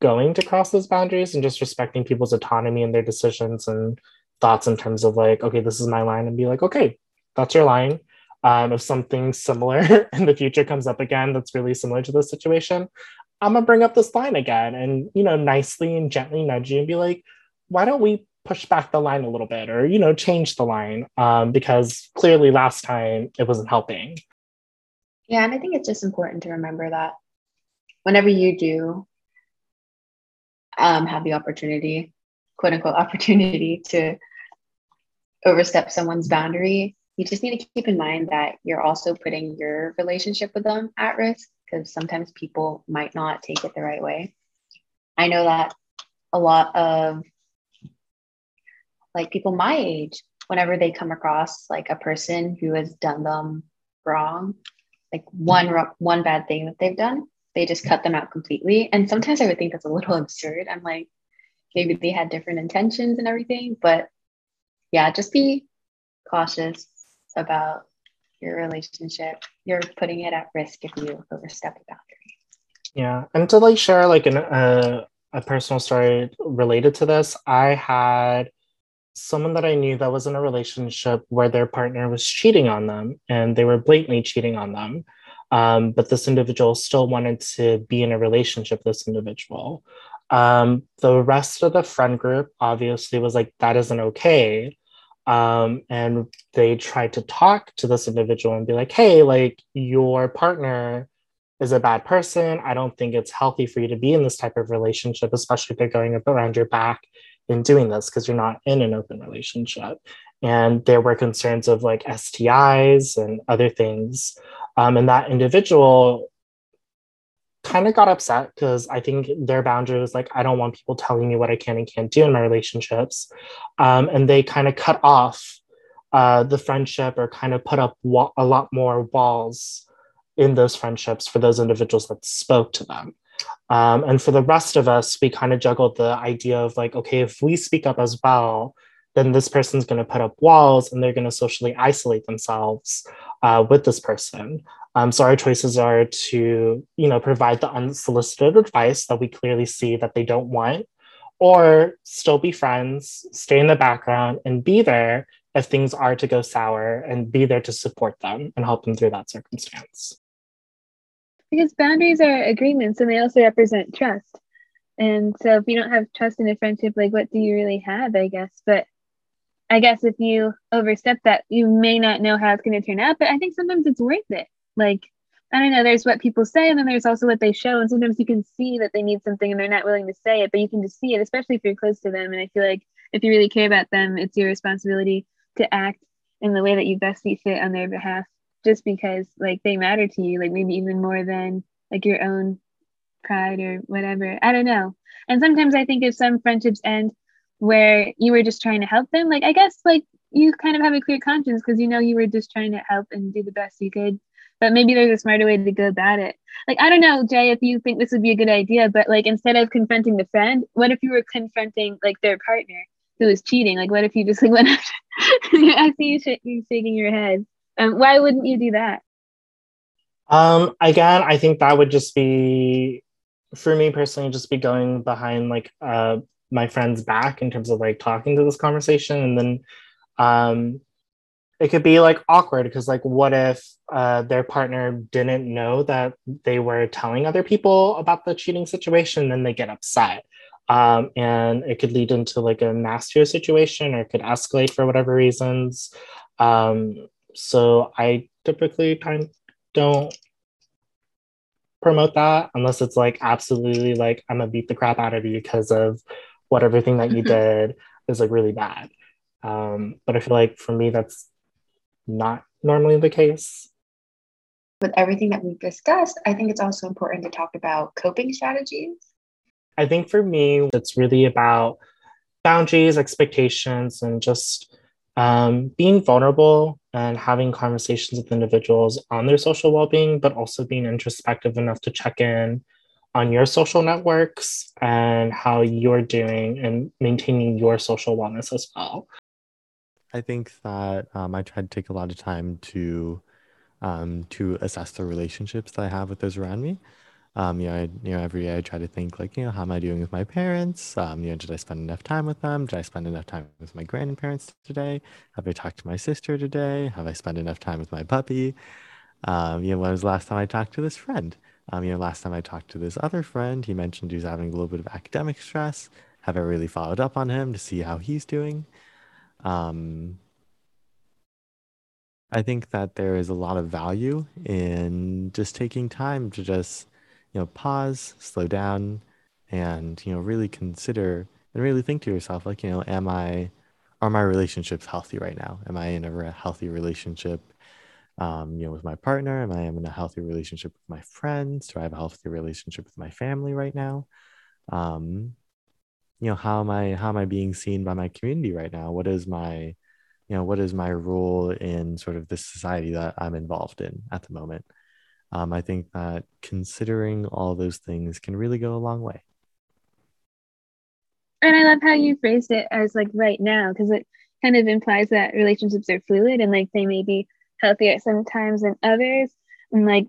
going to cross those boundaries and just respecting people's autonomy and their decisions and thoughts in terms of like, okay, this is my line, and be like, okay, that's your line. Um, if something similar in the future comes up again that's really similar to this situation, I'm gonna bring up this line again and you know nicely and gently nudge you and be like, why don't we push back the line a little bit or you know change the line um, because clearly last time it wasn't helping. Yeah, and I think it's just important to remember that whenever you do um, have the opportunity, quote unquote, opportunity to overstep someone's boundary, you just need to keep in mind that you're also putting your relationship with them at risk because sometimes people might not take it the right way. I know that a lot of like people my age, whenever they come across like a person who has done them wrong, like one one bad thing that they've done, they just cut them out completely. And sometimes I would think that's a little absurd. I'm like, maybe they had different intentions and everything, but yeah, just be cautious about your relationship. You're putting it at risk if you overstep a boundary. Yeah, and to like share like an, uh, a personal story related to this, I had someone that I knew that was in a relationship where their partner was cheating on them and they were blatantly cheating on them. Um, but this individual still wanted to be in a relationship with this individual. Um, the rest of the friend group obviously was like, that isn't okay. Um, and they tried to talk to this individual and be like, hey, like your partner is a bad person. I don't think it's healthy for you to be in this type of relationship, especially if they're going up around your back in doing this because you're not in an open relationship. And there were concerns of like STIs and other things. Um, and that individual kind of got upset because I think their boundary was like, I don't want people telling me what I can and can't do in my relationships. Um, and they kind of cut off uh, the friendship or kind of put up wa- a lot more walls in those friendships for those individuals that spoke to them. Um, and for the rest of us, we kind of juggled the idea of like, okay, if we speak up as well, then this person's going to put up walls and they're going to socially isolate themselves uh, with this person. Um, so our choices are to, you know, provide the unsolicited advice that we clearly see that they don't want, or still be friends, stay in the background, and be there if things are to go sour, and be there to support them and help them through that circumstance because boundaries are agreements and they also represent trust. And so if you don't have trust in a friendship, like what do you really have, I guess? But I guess if you overstep that, you may not know how it's going to turn out. But I think sometimes it's worth it. Like, I don't know, there's what people say, and then there's also what they show. And sometimes you can see that they need something and they're not willing to say it, but you can just see it, especially if you're close to them. And I feel like if you really care about them, it's your responsibility to act in the way that you best see fit on their behalf just because like they matter to you, like maybe even more than like your own pride or whatever. I don't know. And sometimes I think if some friendships end where you were just trying to help them, like I guess like you kind of have a clear conscience because you know you were just trying to help and do the best you could. But maybe there's a smarter way to go about it. Like I don't know, Jay, if you think this would be a good idea, but like instead of confronting the friend, what if you were confronting like their partner who was cheating? Like what if you just like went after I see you, sh- you shaking your head. Um, why wouldn't you do that? Um, again, I think that would just be for me personally, just be going behind like uh, my friend's back in terms of like talking to this conversation, and then um, it could be like awkward because like what if uh, their partner didn't know that they were telling other people about the cheating situation, then they get upset. Um, and it could lead into like a nastier situation or it could escalate for whatever reasons. Um, so I typically kind don't promote that unless it's like absolutely like I'm gonna beat the crap out of you because of what everything that you did is like really bad. Um, but I feel like for me that's not normally the case. With everything that we've discussed, I think it's also important to talk about coping strategies. I think for me, it's really about boundaries, expectations, and just um, being vulnerable and having conversations with individuals on their social well being, but also being introspective enough to check in on your social networks and how you're doing and maintaining your social wellness as well. I think that um, I try to take a lot of time to um, to assess the relationships that I have with those around me. Um, you know, I, you know, every day I try to think like, you know, how am I doing with my parents? Um, you know, did I spend enough time with them? Did I spend enough time with my grandparents today? Have I talked to my sister today? Have I spent enough time with my puppy? Um, you know, when was the last time I talked to this friend? Um, you know, last time I talked to this other friend, he mentioned he was having a little bit of academic stress. Have I really followed up on him to see how he's doing? Um, I think that there is a lot of value in just taking time to just you know, pause, slow down, and you know, really consider and really think to yourself, like, you know, am I, are my relationships healthy right now? Am I in a healthy relationship, um, you know, with my partner? Am I in a healthy relationship with my friends? Do I have a healthy relationship with my family right now? Um, you know, how am I, how am I being seen by my community right now? What is my, you know, what is my role in sort of this society that I'm involved in at the moment? Um, I think that considering all those things can really go a long way. And I love how you phrased it as like right now, because it kind of implies that relationships are fluid and like they may be healthier sometimes than others. And like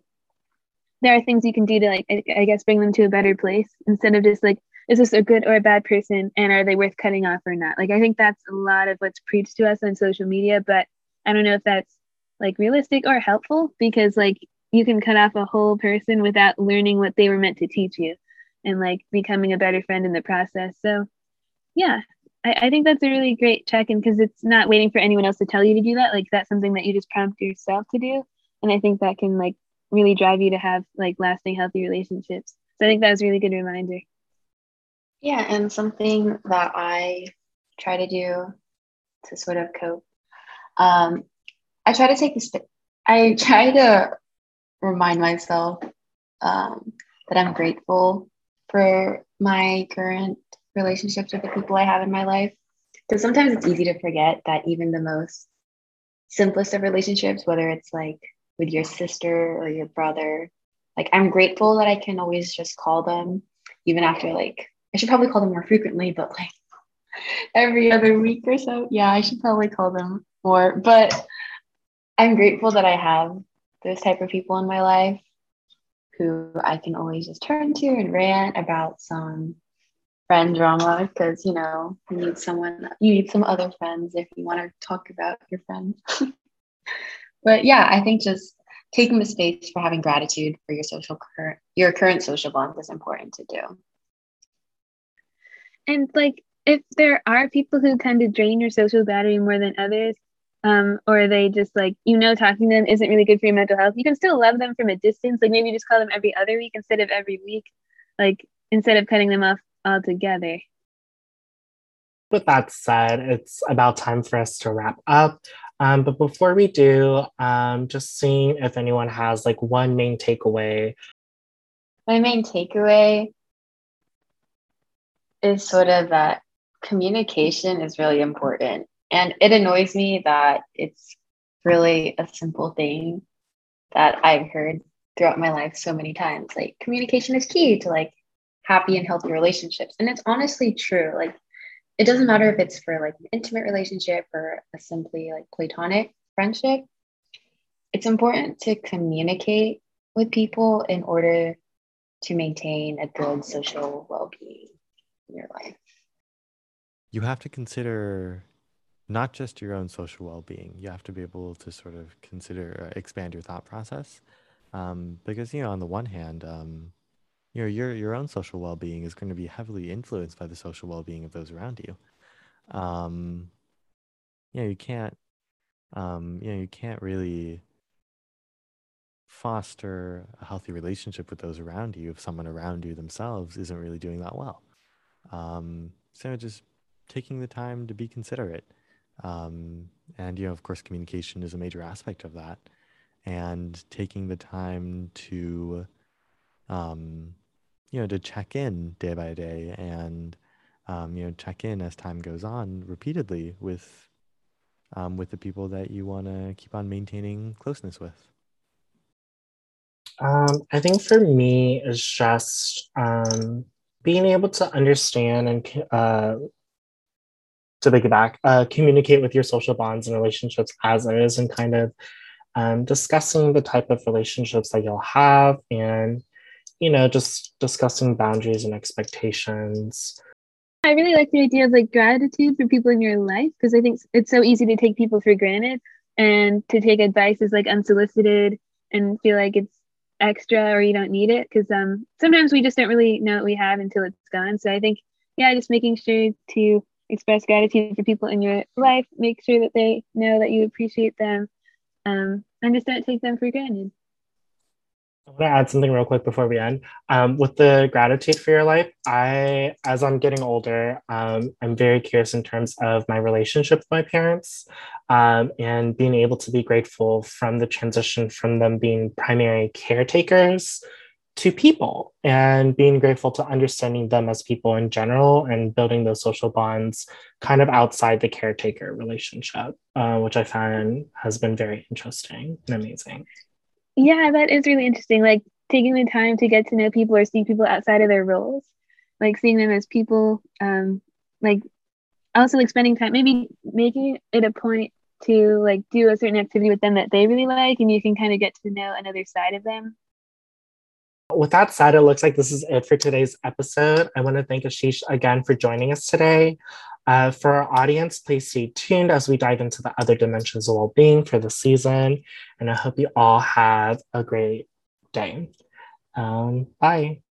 there are things you can do to like, I, I guess, bring them to a better place instead of just like, is this a good or a bad person and are they worth cutting off or not? Like, I think that's a lot of what's preached to us on social media, but I don't know if that's like realistic or helpful because like you can cut off a whole person without learning what they were meant to teach you and like becoming a better friend in the process. So, yeah, I, I think that's a really great check in because it's not waiting for anyone else to tell you to do that. Like, that's something that you just prompt yourself to do. And I think that can like really drive you to have like lasting, healthy relationships. So, I think that was a really good reminder. Yeah, and something that I try to do to sort of cope. Um, I try to take this. I try to remind myself um, that I'm grateful for my current relationships with the people I have in my life. Because sometimes it's easy to forget that even the most simplest of relationships, whether it's like with your sister or your brother, like I'm grateful that I can always just call them, even after like, I should probably call them more frequently, but like every other week or so. Yeah, I should probably call them more. But I'm grateful that I have those type of people in my life who I can always just turn to and rant about some friend drama because you know you need someone you need some other friends if you want to talk about your friends. But yeah i think just taking the space for having gratitude for your social current your current social bonds is important to do. And like if there are people who kind of drain your social battery more than others um, or they just like you know talking to them isn't really good for your mental health. You can still love them from a distance. Like maybe just call them every other week instead of every week like instead of cutting them off altogether. With that said it's about time for us to wrap up. Um, but before we do um, just seeing if anyone has like one main takeaway. My main takeaway is sort of that communication is really important and it annoys me that it's really a simple thing that I've heard throughout my life so many times. Like communication is key to like happy and healthy relationships. And it's honestly true. Like it doesn't matter if it's for like an intimate relationship or a simply like platonic friendship. It's important to communicate with people in order to maintain a good social well-being in your life you have to consider not just your own social well-being. You have to be able to sort of consider uh, expand your thought process. Um, because you know on the one hand um, you know your your own social well-being is going to be heavily influenced by the social well-being of those around you. Um, you know you can't um, you know you can't really foster a healthy relationship with those around you if someone around you themselves isn't really doing that well. Um, so just taking the time to be considerate um, and you know of course communication is a major aspect of that. And taking the time to um, you know to check in day by day and um, you know check in as time goes on repeatedly with um, with the people that you want to keep on maintaining closeness with. Um, i think for me it's just um, being able to understand and uh, to piggyback, uh, communicate with your social bonds and relationships as is, and kind of um, discussing the type of relationships that you'll have, and you know, just discussing boundaries and expectations. I really like the idea of like gratitude for people in your life because I think it's so easy to take people for granted and to take advice is like unsolicited and feel like it's extra or you don't need it because um sometimes we just don't really know what we have until it's gone. So I think yeah, just making sure to express gratitude for people in your life, make sure that they know that you appreciate them, um, and just don't take them for granted. I want to add something real quick before we end. Um, with the gratitude for your life, I, as I'm getting older, um, I'm very curious in terms of my relationship with my parents um, and being able to be grateful from the transition from them being primary caretakers to people and being grateful to understanding them as people in general and building those social bonds kind of outside the caretaker relationship, uh, which I find has been very interesting and amazing. Yeah, that is really interesting. Like taking the time to get to know people or see people outside of their roles, like seeing them as people, um, like also like spending time, maybe making it a point to like do a certain activity with them that they really like and you can kind of get to know another side of them with that said, it looks like this is it for today's episode. I want to thank Ashish again for joining us today. Uh, for our audience, please stay tuned as we dive into the other dimensions of well being for the season. And I hope you all have a great day. Um, bye.